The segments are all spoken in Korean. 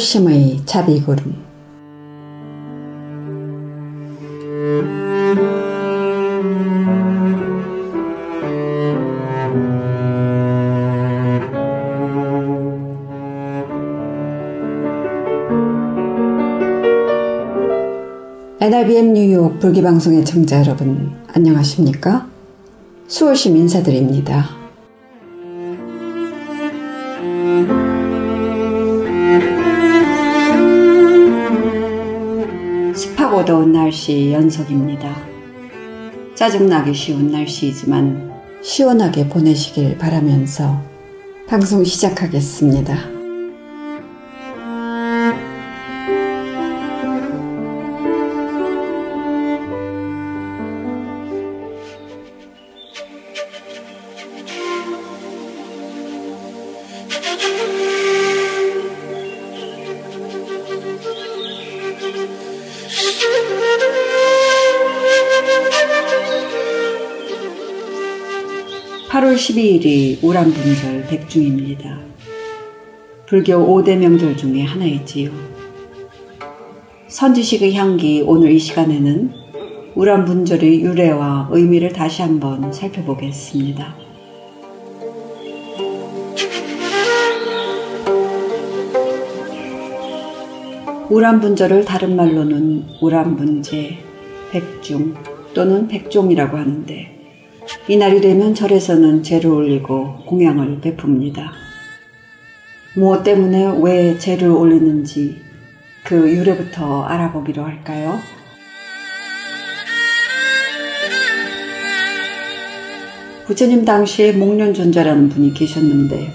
수월심의 자비구름 NRBM 뉴욕 불기방송의 청자 여러분 안녕하십니까? 수월심 인사드립니다. 습하고 더운 날씨 연속입니다. 짜증나기 쉬운 날씨이지만 시원하게 보내시길 바라면서 방송 시작하겠습니다. 12일이 우람분절 백중입니다. 불교 5대 명절 중에 하나이지요. 선지식의 향기 오늘 이 시간에는 우람분절의 유래와 의미를 다시 한번 살펴보겠습니다. 우람분절을 다른 말로는 우람분제, 백중 또는 백종이라고 하는데 이 날이 되면 절에서는 제를 올리고 공양을 베풉니다. 무엇 때문에 왜 제를 올리는지 그 유래부터 알아보기로 할까요? 부처님 당시에 목련존자라는 분이 계셨는데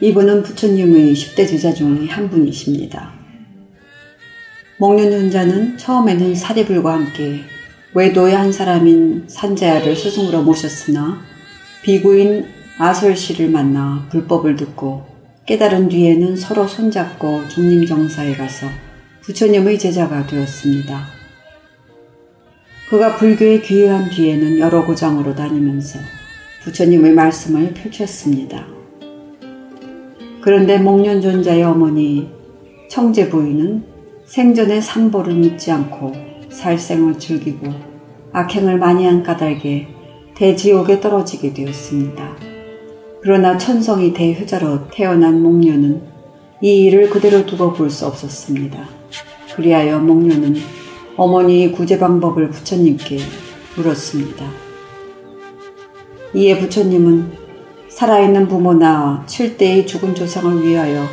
이분은 부처님의 10대 제자 중의 한 분이십니다. 목련존자는 처음에는 사대불과 함께 외도의 한 사람인 산자야를 스승으로 모셨으나 비구인 아설 씨를 만나 불법을 듣고 깨달은 뒤에는 서로 손잡고 중림정사에 가서 부처님의 제자가 되었습니다. 그가 불교에 귀회한 뒤에는 여러 고장으로 다니면서 부처님의 말씀을 펼쳤습니다. 그런데 목련존자의 어머니 청제 부인은 생전에 삼보를 믿지 않고 살생을 즐기고 악행을 많이 한 까닭에 대지옥에 떨어지게 되었습니다. 그러나 천성이 대효자로 태어난 목녀는 이 일을 그대로 두고 볼 수 없었습니다. 그리하여 목녀는 어머니의 구제 방법을 부처님께 물었습니다. 이에 부처님은 살아있는 부모나 7대의 죽은 조상을 위하여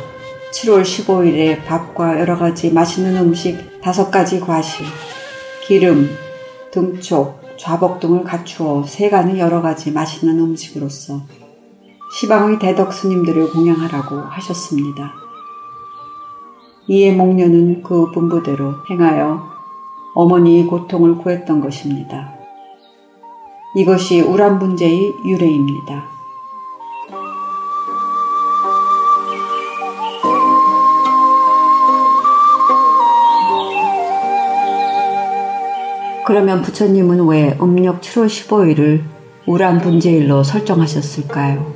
7월 15일에 밥과 여러 가지 맛있는 음식 다섯 가지 과실, 기름, 등촉, 좌복 등을 갖추어 세간의 여러 가지 맛있는 음식으로서 시방의 대덕 스님들을 공양하라고 하셨습니다. 이에 목녀는 그 분부대로 행하여 어머니의 고통을 구했던 것입니다. 이것이 우란 문제의 유래입니다. 그러면 부처님은 왜 음력 7월 15일을 우란 분제일로 설정하셨을까요?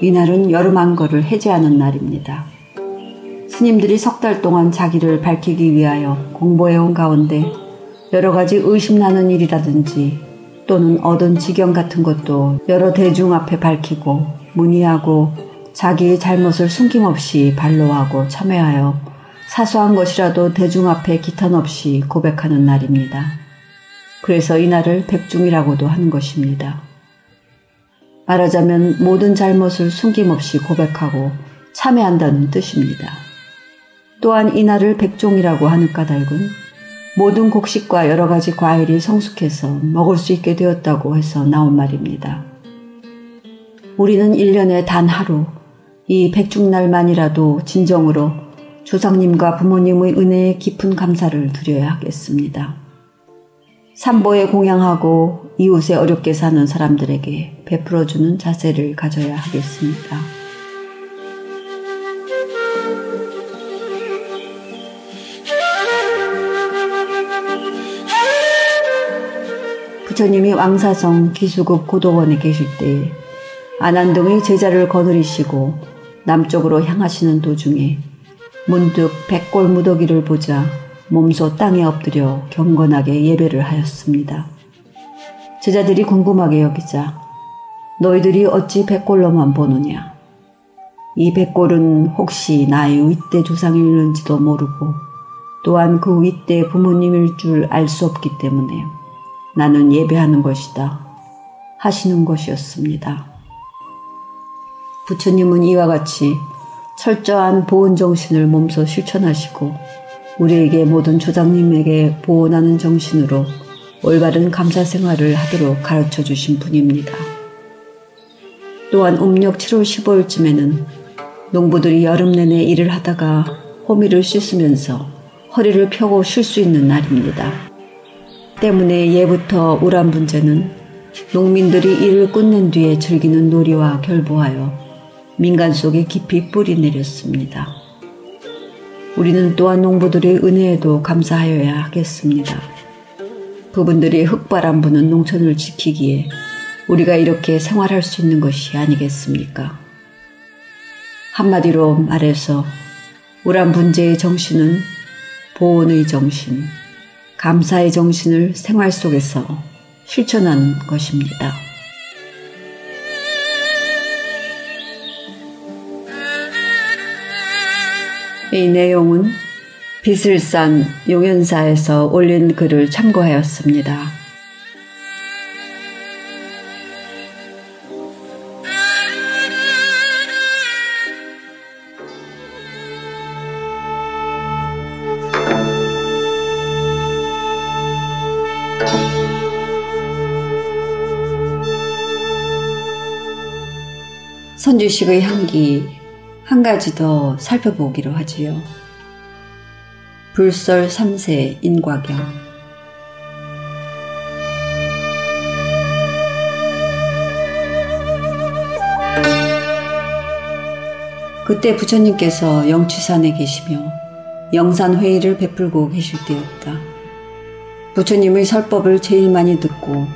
이날은 여름 한거를 해제하는 날입니다. 스님들이 석 달 동안 자기를 밝히기 위하여 공부해온 가운데 여러 가지 의심나는 일이라든지 또는 얻은 지경 같은 것도 여러 대중 앞에 밝히고 문의하고 자기의 잘못을 숨김없이 반로하고 참회하여 사소한 것이라도 대중 앞에 기탄 없이 고백하는 날입니다. 그래서 이 날을 백중이라고도 하는 것입니다. 말하자면 모든 잘못을 숨김없이 고백하고 참회한다는 뜻입니다. 또한 이 날을 백종이라고 하는 까닭은 모든 곡식과 여러 가지 과일이 성숙해서 먹을 수 있게 되었다고 해서 나온 말입니다. 우리는 1년에 단 하루 이 백중날만이라도 진정으로 조상님과 부모님의 은혜에 깊은 감사를 드려야 하겠습니다. 삼보에 공양하고 이웃에 어렵게 사는 사람들에게 베풀어주는 자세를 가져야 하겠습니다. 부처님이 왕사성 기수급 고도원에 계실 때 안한동의 제자를 거느리시고 남쪽으로 향하시는 도중에 문득 백골 무더기를 보자 몸소 땅에 엎드려 경건하게 예배를 하였습니다. 제자들이 궁금하게 여기자 너희들이 어찌 백골로만 보느냐? 이 백골은 혹시 나의 윗대 조상일는지도 모르고 또한 그 윗대 부모님일 줄 알 수 없기 때문에 나는 예배하는 것이다. 하시는 것이었습니다. 부처님은 이와 같이 철저한 보온 정신을 몸소 실천하시고 우리에게 모든 조장님에게 보온하는 정신으로 올바른 감사 생활을 하도록 가르쳐 주신 분입니다. 또한 음력 7월 15일쯤에는 농부들이 여름 내내 일을 하다가 호미를 씻으면서 허리를 펴고 쉴 수 있는 날입니다. 때문에 예부터 우란 분제는 농민들이 일을 끝낸 뒤에 즐기는 놀이와 결부하여 민간 속에 깊이 뿌리 내렸습니다. 우리는 또한 농부들의 은혜에도 감사하여야 하겠습니다. 그분들이 흙바람 부는 농촌을 지키기에 우리가 이렇게 생활할 수 있는 것이 아니겠습니까? 한마디로 말해서 우란 분제의 정신은 보온의 정신, 감사의 정신을 생활 속에서 실천하는 것입니다. 이 내용은 비슬산 용연사에서 올린 글을 참고하였습니다. 선주식의 향기 한 가지 더 살펴보기로 하지요. 불설 3세 인과경 그때 부처님께서 영취산에 계시며 영산 회의를 베풀고 계실 때였다. 부처님의 설법을 제일 많이 듣고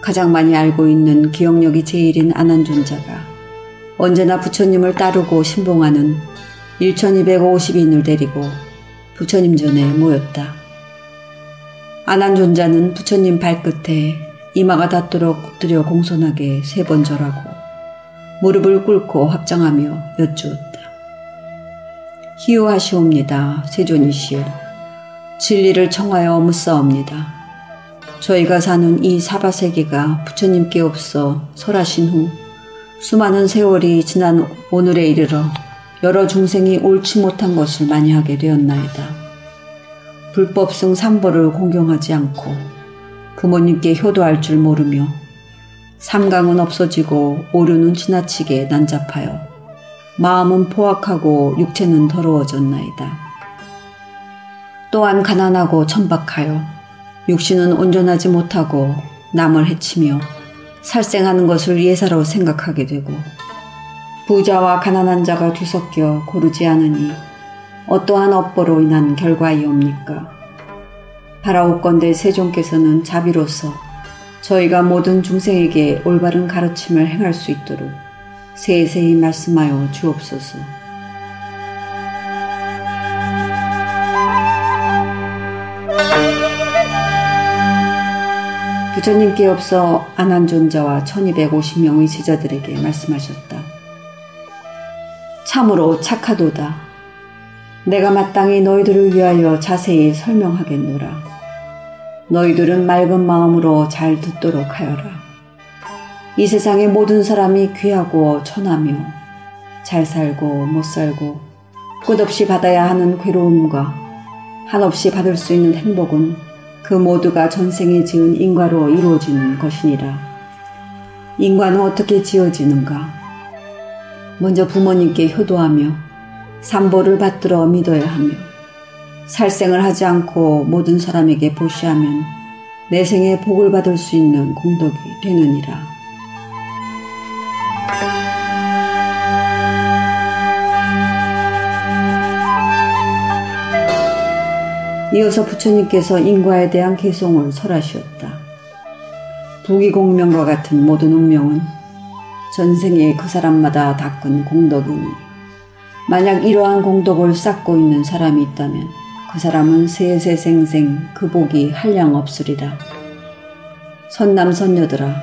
가장 많이 알고 있는 기억력이 제일인 안한존자가 언제나 부처님을 따르고 신봉하는 1250인을 데리고 부처님 전에 모였다. 안한존자는 부처님 발끝에 이마가 닿도록 엎드려 공손하게 세 번 절하고 무릎을 꿇고 합장하며 여쭈었다. 희유하시옵니다. 세존이시여. 진리를 청하여 묻사옵니다. 저희가 사는 이 사바세계가 부처님께 없어 설하신 후 수많은 세월이 지난 오늘에 이르러 여러 중생이 옳지 못한 것을 많이 하게 되었나이다. 불법승 삼보를 공경하지 않고 부모님께 효도할 줄 모르며 삼강은 없어지고 오류는 지나치게 난잡하여 마음은 포악하고 육체는 더러워졌나이다. 또한 가난하고 천박하여 육신은 온전하지 못하고 남을 해치며 살생하는 것을 예사로 생각하게 되고 부자와 가난한 자가 뒤섞여 고르지 않으니 어떠한 업보로 인한 결과이옵니까? 바라옵건대 세종께서는 자비로서 저희가 모든 중생에게 올바른 가르침을 행할 수 있도록 세세히 말씀하여 주옵소서. 부처님께 없어 안한존자와 1250명의 제자들에게 말씀하셨다. 참으로 착하도다. 내가 마땅히 너희들을 위하여 자세히 설명하겠노라. 너희들은 맑은 마음으로 잘 듣도록 하여라. 이 세상의 모든 사람이 귀하고 천하며 잘 살고 못 살고 끝없이 받아야 하는 괴로움과 한없이 받을 수 있는 행복은 그 모두가 전생에 지은 인과로 이루어지는 것이니라. 인과는 어떻게 지어지는가? 먼저 부모님께 효도하며 삼보를 받들어 믿어야 하며 살생을 하지 않고 모든 사람에게 보시하면 내 생에 복을 받을 수 있는 공덕이 되느니라. 이어서 부처님께서 인과에 대한 개송을 설하시었다. 부기공명과 같은 모든 운명은 전생에 그 사람마다 닦은 공덕이니 만약 이러한 공덕을 쌓고 있는 사람이 있다면 그 사람은 세세생생 그 복이 한량 없으리라. 선남선녀들아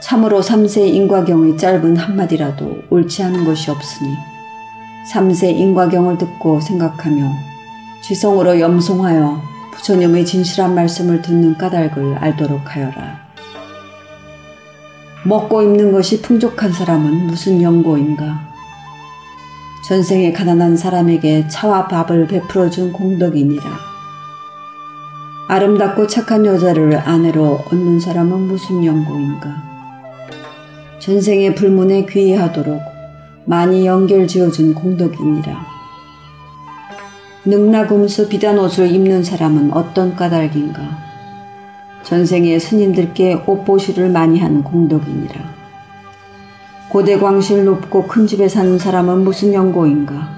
참으로 삼세 인과경의 짧은 한마디라도 옳지 않은 것이 없으니 삼세 인과경을 듣고 생각하며 지성으로 염송하여 부처님의 진실한 말씀을 듣는 까닭을 알도록 하여라. 먹고 입는 것이 풍족한 사람은 무슨 연고인가? 전생에 가난한 사람에게 차와 밥을 베풀어 준 공덕이니라. 아름답고 착한 여자를 아내로 얻는 사람은 무슨 연고인가? 전생의 불문에 귀의하도록 많이 연결 지어준 공덕이니라. 능나금수 비단 옷을 입는 사람은 어떤 까닭인가? 전생에 스님들께 옷보시를 많이 한 공덕이니라. 고대 광실 높고 큰 집에 사는 사람은 무슨 연고인가?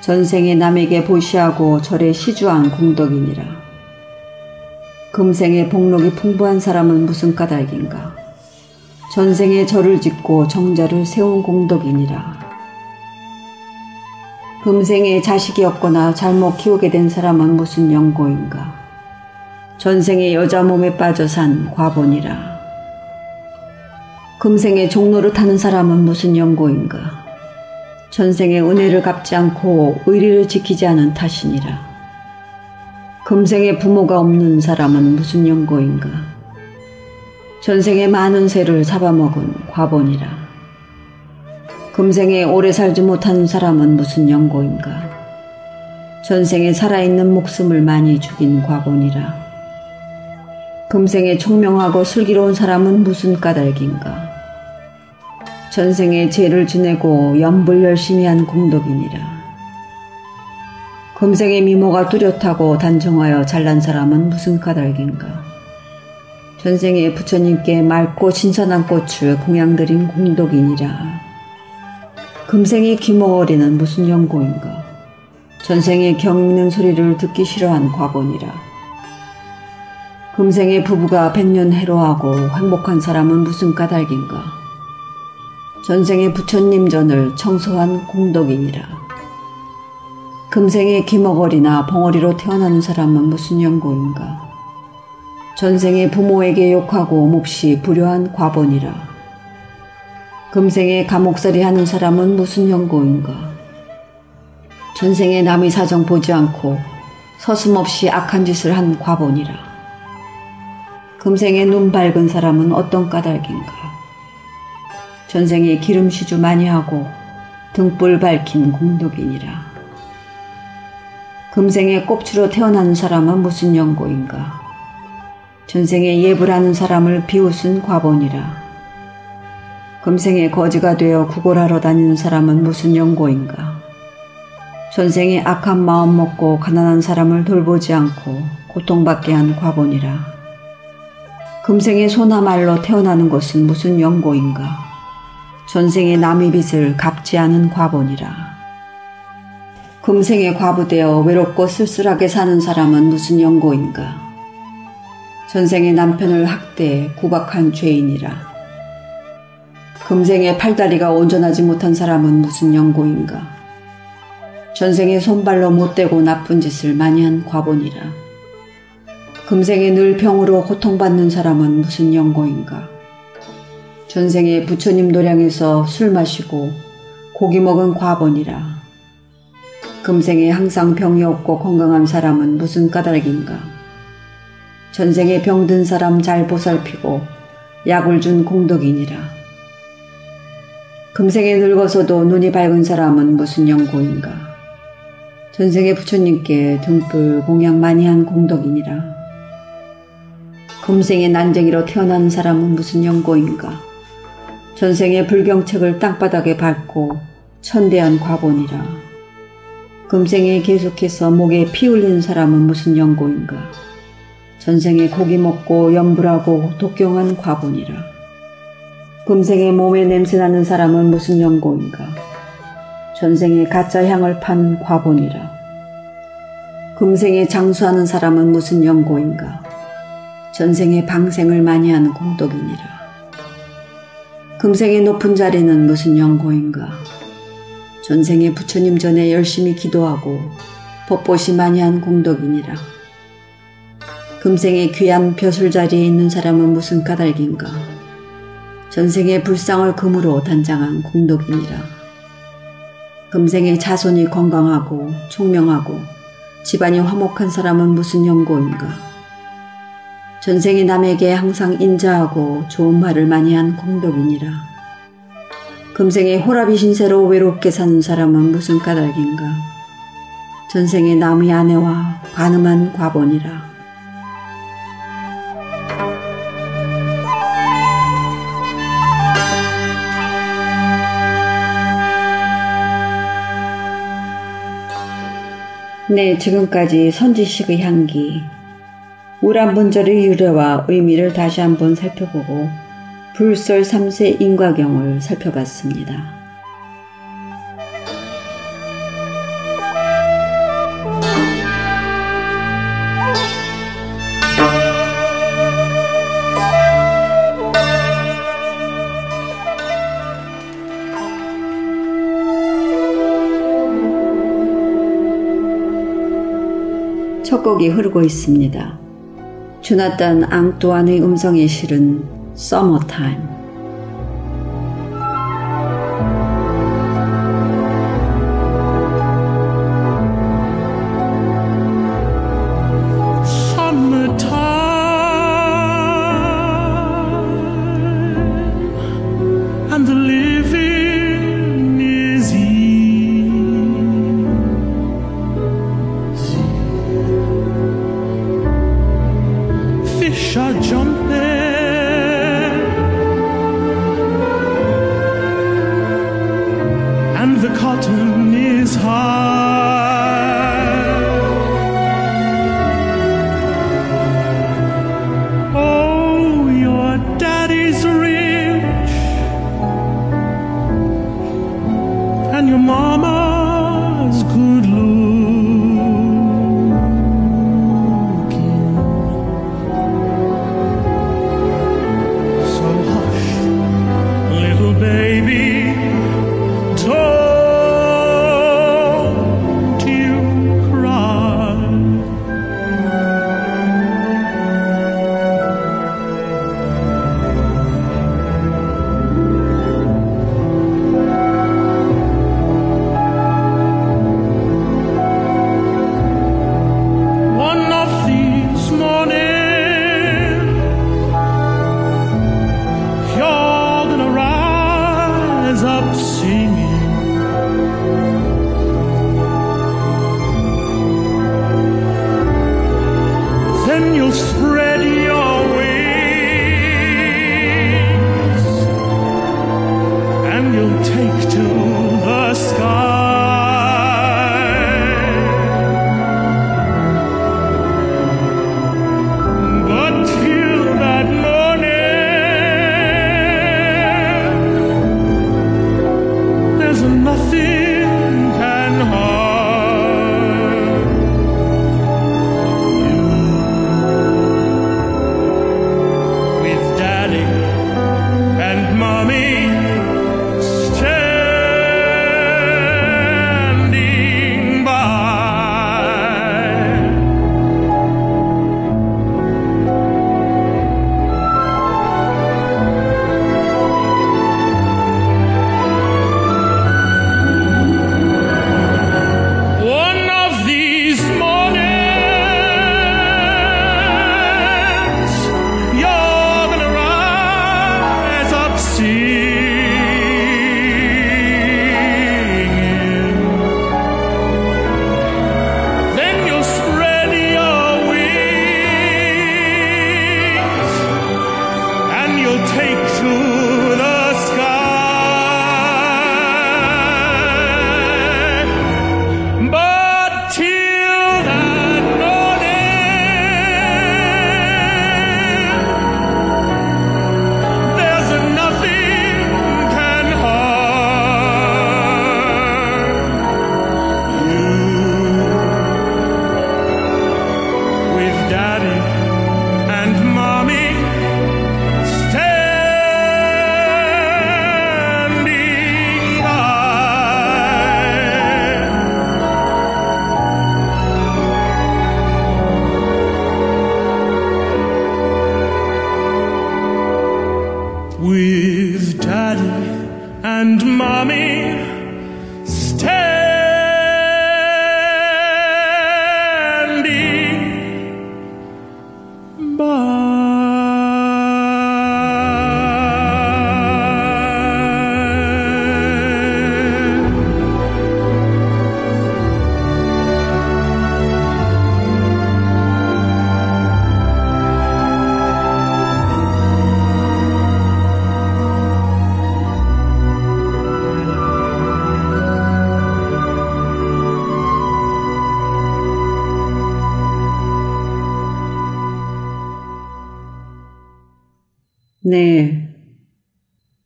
전생에 남에게 보시하고 절에 시주한 공덕이니라. 금생에 복록이 풍부한 사람은 무슨 까닭인가? 전생에 절을 짓고 정자를 세운 공덕이니라. 금생에 자식이 없거나 잘못 키우게 된 사람은 무슨 연고인가? 전생에 여자 몸에 빠져 산 과본이라. 금생에 종로를 타는 사람은 무슨 연고인가? 전생에 은혜를 갚지 않고 의리를 지키지 않은 탓이니라. 금생에 부모가 없는 사람은 무슨 연고인가? 전생에 많은 새를 잡아먹은 과본이라. 금생에 오래 살지 못한 사람은 무슨 연고인가? 전생에 살아있는 목숨을 많이 죽인 과본이라. 금생에 총명하고 슬기로운 사람은 무슨 까닭인가? 전생에 죄를 지내고 연불 열심히 한 공덕이니라. 금생의 미모가 뚜렷하고 단정하여 잘난 사람은 무슨 까닭인가. 전생에 부처님께 맑고 신선한 꽃을 공양드린 공덕이니라. 금생의 귀머거리는 무슨 연고인가. 전생에 경 있는 소리를 듣기 싫어한 과거니라. 금생의 부부가 백년 해로하고 행복한 사람은 무슨 까닭인가. 전생의 부처님 전을 청소한 공덕이니라. 금생의 기머거리나 벙어리로 태어나는 사람은 무슨 연고인가. 전생의 부모에게 욕하고 몹시 불효한 과본이라. 금생에 감옥살이 하는 사람은 무슨 연고인가. 전생에 남의 사정 보지 않고 서슴없이 악한 짓을 한 과본이라. 금생에 눈 밝은 사람은 어떤 까닭인가. 전생에 기름시주 많이 하고 등불 밝힌 공덕이니라. 금생에 꼽추로 태어난 사람은 무슨 연고인가? 전생에 예불하는 사람을 비웃은 과본이라. 금생에 거지가 되어 구걸하러 다니는 사람은 무슨 연고인가? 전생에 악한 마음 먹고 가난한 사람을 돌보지 않고 고통받게 한 과본이라. 금생에 소나 말로 태어나는 것은 무슨 연고인가? 전생의 남의 빚을 갚지 않은 과본이라. 금생에 과부되어 외롭고 쓸쓸하게 사는 사람은 무슨 연고인가. 전생의 남편을 학대해 구박한 죄인이라. 금생에 팔다리가 온전하지 못한 사람은 무슨 연고인가. 전생에 손발로 못되고 나쁜 짓을 많이 한 과본이라. 금생에 늘 병으로 고통받는 사람은 무슨 연고인가. 전생에 부처님 도량에서 술 마시고 고기 먹은 과본이라. 금생에 항상 병이 없고 건강한 사람은 무슨 까닭인가. 전생에 병든 사람 잘 보살피고 약을 준 공덕이니라. 금생에 늙어서도 눈이 밝은 사람은 무슨 연고인가. 전생에 부처님께 등불 공양 많이 한 공덕이니라. 금생에 난쟁이로 태어난 사람은 무슨 연고인가. 전생의 불경책을 땅바닥에 밟고 천대한 과본이라. 금생에 계속해서 목에 피 흘리는 사람은 무슨 연고인가. 전생에 고기 먹고 염불하고 독경한 과본이라. 금생에 몸에 냄새나는 사람은 무슨 연고인가. 전생에 가짜 향을 판 과본이라. 금생에 장수하는 사람은 무슨 연고인가. 전생에 방생을 많이 하는 공덕이니라. 금생의 높은 자리는 무슨 연고인가? 전생에 부처님 전에 열심히 기도하고 법보시 많이 한 공덕이니라. 금생에 귀한 벼슬 자리에 있는 사람은 무슨 까닭인가. 전생에 불상을 금으로 단장한 공덕이니라. 금생에 자손이 건강하고 총명하고 집안이 화목한 사람은 무슨 연고인가. 전생에 남에게 항상 인자하고 좋은 말을 많이 한 공덕이니라. 금생에 호라비 신세로 외롭게 사는 사람은 무슨 까닭인가. 전생에 남의 아내와 관음한 과본이라. 네, 지금까지 선지식의 향기, 우란 분절의 유래와 의미를 다시 한번 살펴보고 불설 3세 인과경을 살펴봤습니다. 첫 곡이 흐르고 있습니다. 주나단 앙뚜안의 음성에 실은 jumping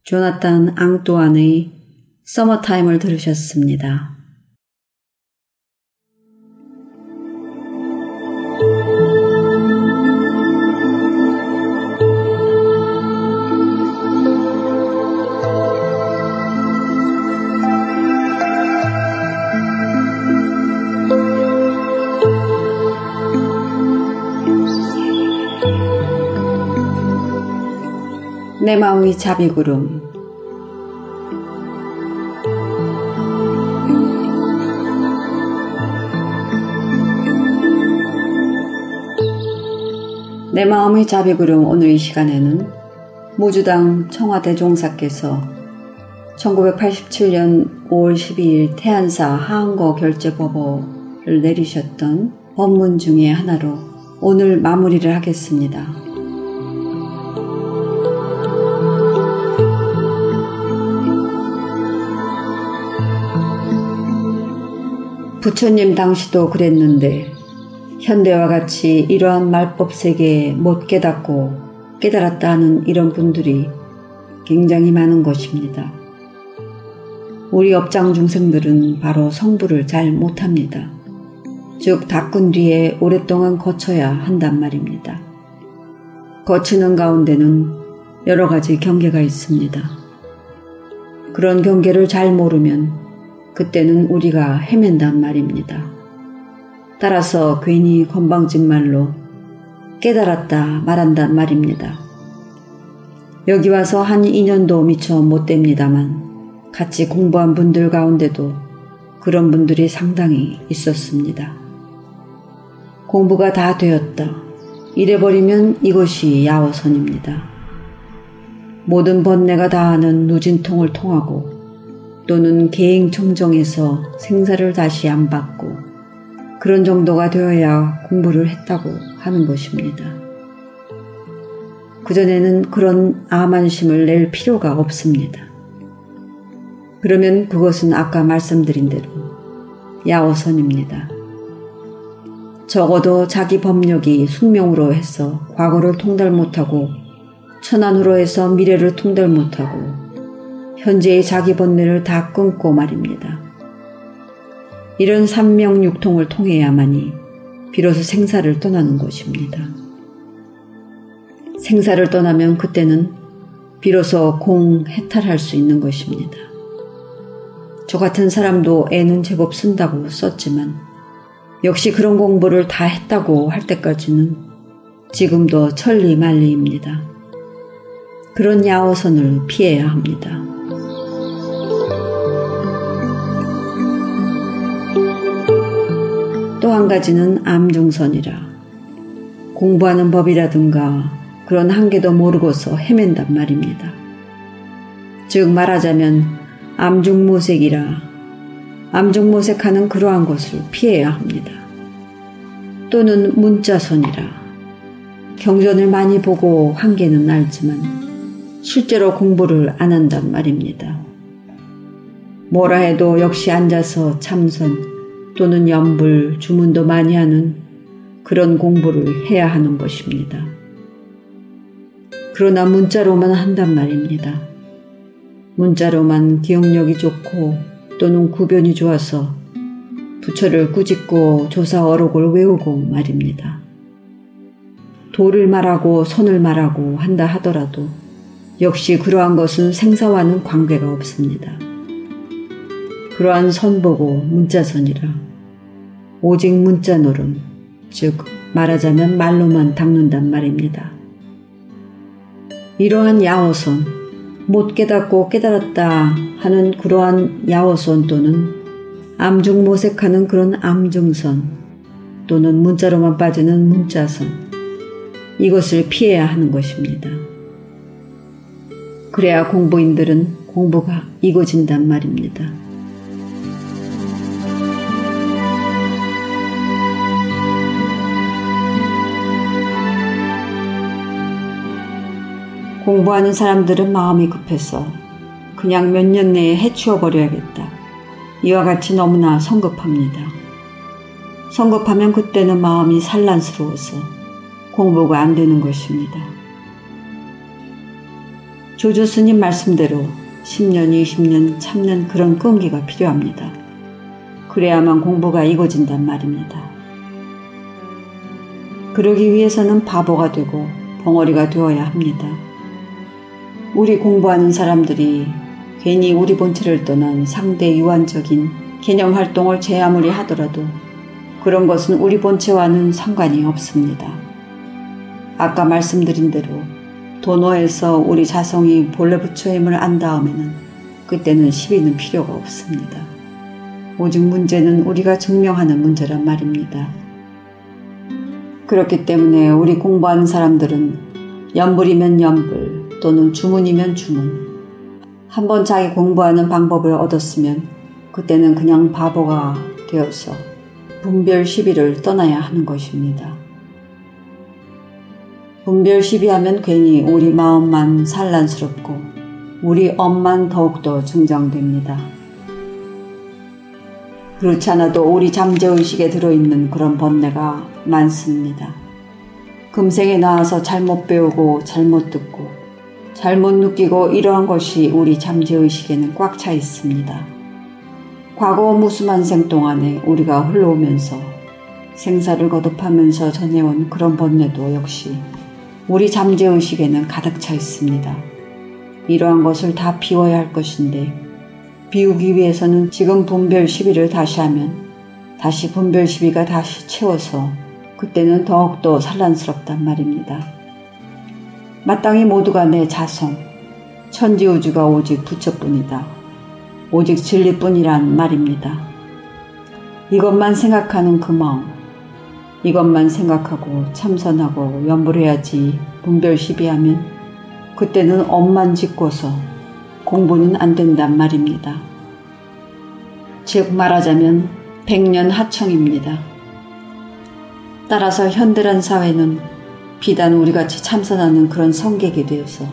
조나탄 앙뚜안의 서머타임을 들으셨습니다. 내 마음의 자비구름 내 마음의 자비구름 오늘 이 시간에는 무주당 청와대 종사께서 1987년 5월 12일 태안사 하항거 결재법어를 내리셨던 법문 중의 하나로 오늘 마무리를 하겠습니다. 부처님 당시도 그랬는데 현대와 같이 이러한 말법 세계에 못 깨닫고 깨달았다 하는 이런 분들이 굉장히 많은 것입니다. 우리 업장 중생들은 바로 성부를 잘 못합니다. 즉 닦은 뒤에 오랫동안 거쳐야 한단 말입니다. 거치는 가운데는 여러 가지 경계가 있습니다. 그런 경계를 잘 모르면 그때는 우리가 헤맨단 말입니다. 따라서 괜히 건방진 말로 깨달았다 말한단 말입니다. 여기 와서 한 2년도 미처 못 됩니다만 같이 공부한 분들 가운데도 그런 분들이 상당히 있었습니다. 공부가 다 되었다. 이래버리면 이것이 야어선입니다. 모든 번뇌가 다하는 누진통을 통하고 또는 계행청정에서 생사를 다시 안 받고 그런 정도가 되어야 공부를 했다고 하는 것입니다. 그전에는 그런 암안심을 낼 필요가 없습니다. 그러면 그것은 아까 말씀드린 대로 야오선입니다. 적어도 자기 법력이 숙명으로 해서 과거를 통달 못하고 천안으로 해서 미래를 통달 못하고 현재의 자기 번뇌를 다 끊고 말입니다. 이런 삼명육통을 통해야만이 비로소 생사를 떠나는 것입니다. 생사를 떠나면 그때는 비로소 공해탈할 수 있는 것입니다. 저 같은 사람도 애는 제법 쓴다고 썼지만 역시 그런 공부를 다 했다고 할 때까지는 지금도 천리만리입니다. 그런 야호선을 피해야 합니다. 또 한 가지는 암중선이라 공부하는 법이라든가 그런 한계도 모르고서 헤맨단 말입니다. 즉 말하자면 암중모색이라 암중모색하는 그러한 것을 피해야 합니다. 또는 문자선이라 경전을 많이 보고 한계는 알지만 실제로 공부를 안 한단 말입니다. 뭐라 해도 역시 앉아서 참선 또는 연불, 주문도 많이 하는 그런 공부를 해야 하는 것입니다. 그러나 문자로만 한단 말입니다. 문자로만 기억력이 좋고 또는 구변이 좋아서 부처를 꾸짖고 조사 어록을 외우고 말입니다. 도를 말하고 손을 말하고 한다 하더라도 역시 그러한 것은 생사와는 관계가 없습니다. 그러한 선보고 문자선이라 오직 문자 노름, 즉 말하자면 말로만 닦는단 말입니다. 이러한 야호선, 못 깨닫고 깨달았다 하는 그러한 야호선 또는 암중 모색하는 그런 암중선 또는 문자로만 빠지는 문자선 이것을 피해야 하는 것입니다. 그래야 공부인들은 공부가 익어진단 말입니다. 공부하는 사람들은 마음이 급해서 그냥 몇 년 내에 해치워 버려야겠다. 이와 같이 너무나 성급합니다. 성급하면 그때는 마음이 산란스러워서 공부가 안 되는 것입니다. 조조 스님 말씀대로 10년, 20년 참는 그런 끈기가 필요합니다. 그래야만 공부가 익어진단 말입니다. 그러기 위해서는 바보가 되고 벙어리가 되어야 합니다. 우리 공부하는 사람들이 괜히 우리 본체를 떠난 상대 유한적인 개념 활동을 제 아무리 하더라도 그런 것은 우리 본체와는 상관이 없습니다. 아까 말씀드린 대로 도노에서 우리 자성이 본래 부처임을 안 다음에는 그때는 시비는 필요가 없습니다. 오직 문제는 우리가 증명하는 문제란 말입니다. 그렇기 때문에 우리 공부하는 사람들은 연불이면 연불 또는 주문이면 주문 한번 자기 공부하는 방법을 얻었으면 그때는 그냥 바보가 되어서 분별 시비를 떠나야 하는 것입니다. 분별 시비하면 괜히 우리 마음만 산란스럽고 우리 엄만 더욱더 증장됩니다. 그렇지 않아도 우리 잠재의식에 들어있는 그런 번뇌가 많습니다. 금생에 나와서 잘못 배우고 잘못 듣고 잘못 느끼고 이러한 것이 우리 잠재의식에는 꽉 차 있습니다. 과거 무수만 생 동안에 우리가 흘러오면서 생사를 거듭하면서 전해온 그런 번뇌도 역시 우리 잠재의식에는 가득 차 있습니다. 이러한 것을 다 비워야 할 것인데 비우기 위해서는 지금 분별 시비를 다시 하면 다시 분별 시비가 다시 채워서 그때는 더욱더 산란스럽단 말입니다. 마땅히 모두가 내 자성, 천지우주가 오직 부처뿐이다. 오직 진리뿐이란 말입니다. 이것만 생각하는 그 마음, 이것만 생각하고 참선하고 연불해야지 분별 시비하면 그때는 엄만 짓고서 공부는 안 된단 말입니다. 즉 말하자면 백년 하청입니다. 따라서 현대란 사회는 비단 우리같이 참선하는 그런 성객이 되어서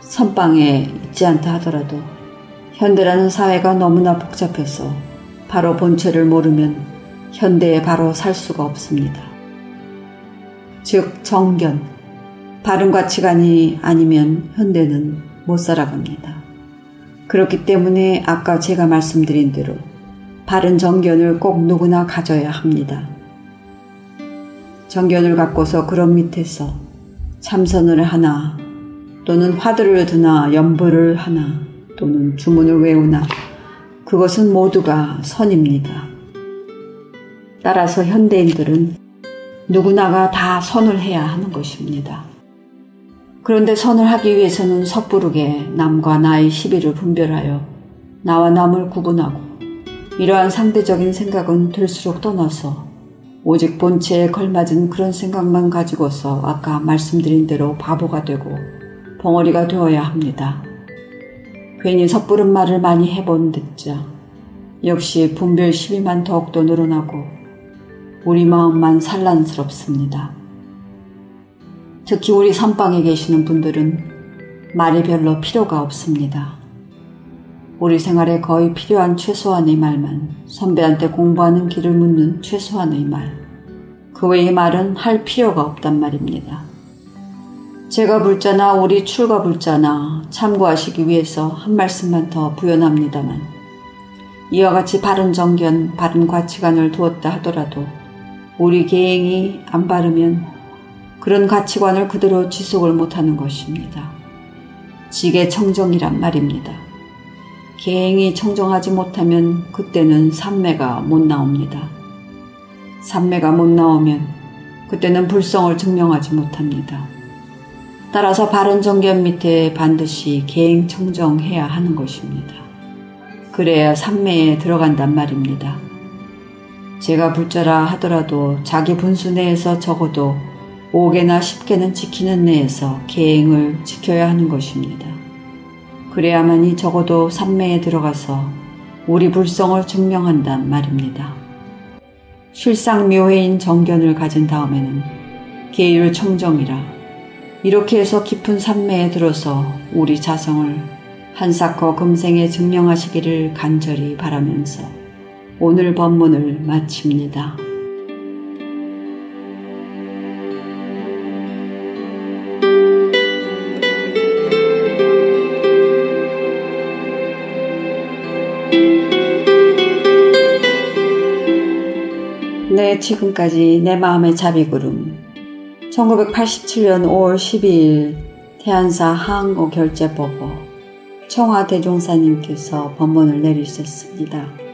선방에 있지 않다 하더라도 현대라는 사회가 너무나 복잡해서 바로 본체를 모르면 현대에 바로 살 수가 없습니다. 즉, 정견, 바른 가치관이 아니면 현대는 못 살아갑니다. 그렇기 때문에 아까 제가 말씀드린 대로 바른 정견을 꼭 누구나 가져야 합니다. 정견을 갖고서 그런 밑에서 참선을 하나 또는 화두를 드나 연불을 하나 또는 주문을 외우나 그것은 모두가 선입니다. 따라서 현대인들은 누구나가 다 선을 해야 하는 것입니다. 그런데 선을 하기 위해서는 섣부르게 남과 나의 시비를 분별하여 나와 남을 구분하고 이러한 상대적인 생각은 될수록 떠나서 오직 본체에 걸맞은 그런 생각만 가지고서 아까 말씀드린 대로 바보가 되고 벙어리가 되어야 합니다. 괜히 섣부른 말을 많이 해본 듯자 역시 분별 시비만 더욱더 늘어나고 우리 마음만 산란스럽습니다. 특히 우리 선방에 계시는 분들은 말이 별로 필요가 없습니다. 우리 생활에 거의 필요한 최소한의 말만 선배한테 공부하는 길을 묻는 최소한의 말. 그 외의 말은 할 필요가 없단 말입니다. 제가 불자나 우리 출가 불자나 참고하시기 위해서 한 말씀만 더 부연합니다만 이와 같이 바른 정견, 바른 가치관을 두었다 하더라도 우리 계행이 안 바르면 그런 가치관을 그대로 지속을 못하는 것입니다. 지게 청정이란 말입니다. 계행이 청정하지 못하면 그때는 삼매가 못 나옵니다. 삼매가 못 나오면 그때는 불성을 증명하지 못합니다. 따라서 바른 정견 밑에 반드시 계행 청정해야 하는 것입니다. 그래야 삼매에 들어간단 말입니다. 제가 불자라 하더라도 자기 분수 내에서 적어도 5개나 10개는 지키는 내에서 계행을 지켜야 하는 것입니다. 그래야만이 적어도 삼매에 들어가서 우리 불성을 증명한단 말입니다. 실상묘해인 정견을 가진 다음에는 계율 청정이라 이렇게 해서 깊은 산매에 들어서 우리 자성을 한사커 금생에 증명하시기를 간절히 바라면서 오늘 법문을 마칩니다. 지금까지 내 마음의 자비구름 1987년 5월 12일 태안사 항고 결재보고 청와 대종사님께서 법문을 내리셨습니다.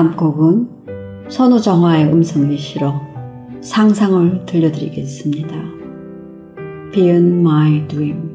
다음 곡은 선우정화의 음성이 실어 상상을 들려드리겠습니다. Beyond My Dream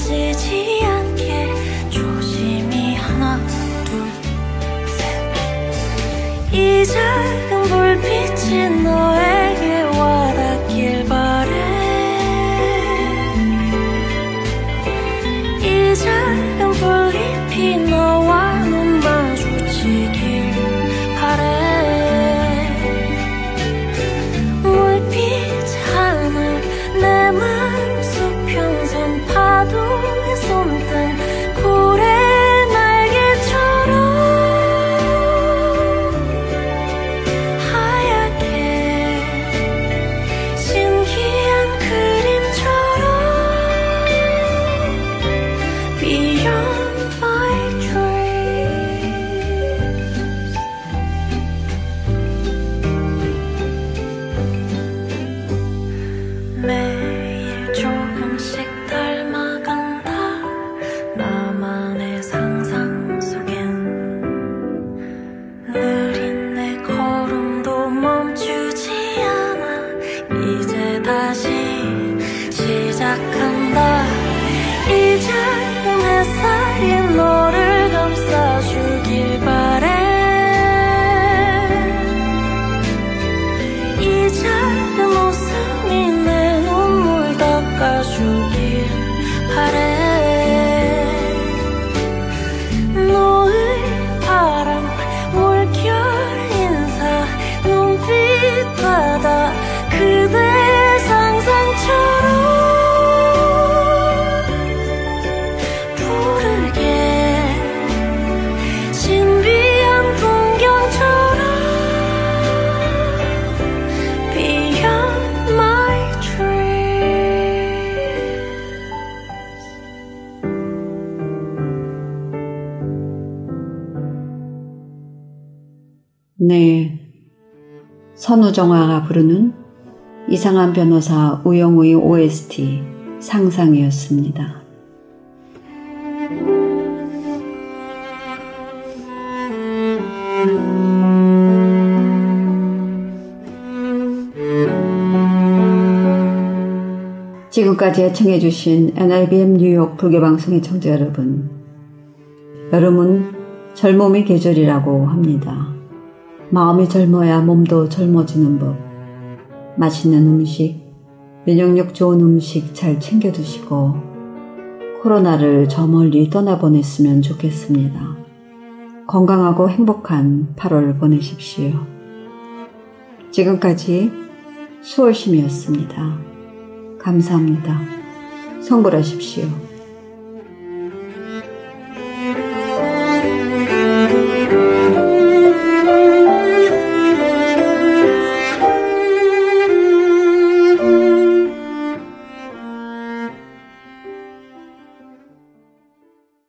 네. 선우정화가 부르는 이상한 변호사 우영우의 OST 상상이었습니다. 지금까지 애청해주신 NIBM 뉴욕 불교방송의 청자 여러분, 여름은 젊음의 계절이라고 합니다. 마음이 젊어야 몸도 젊어지는 법. 맛있는 음식, 면역력 좋은 음식 잘 챙겨 드시고 코로나를 저 멀리 떠나보냈으면 좋겠습니다. 건강하고 행복한 8월 보내십시오. 지금까지 수월심이었습니다. 감사합니다. 성불하십시오.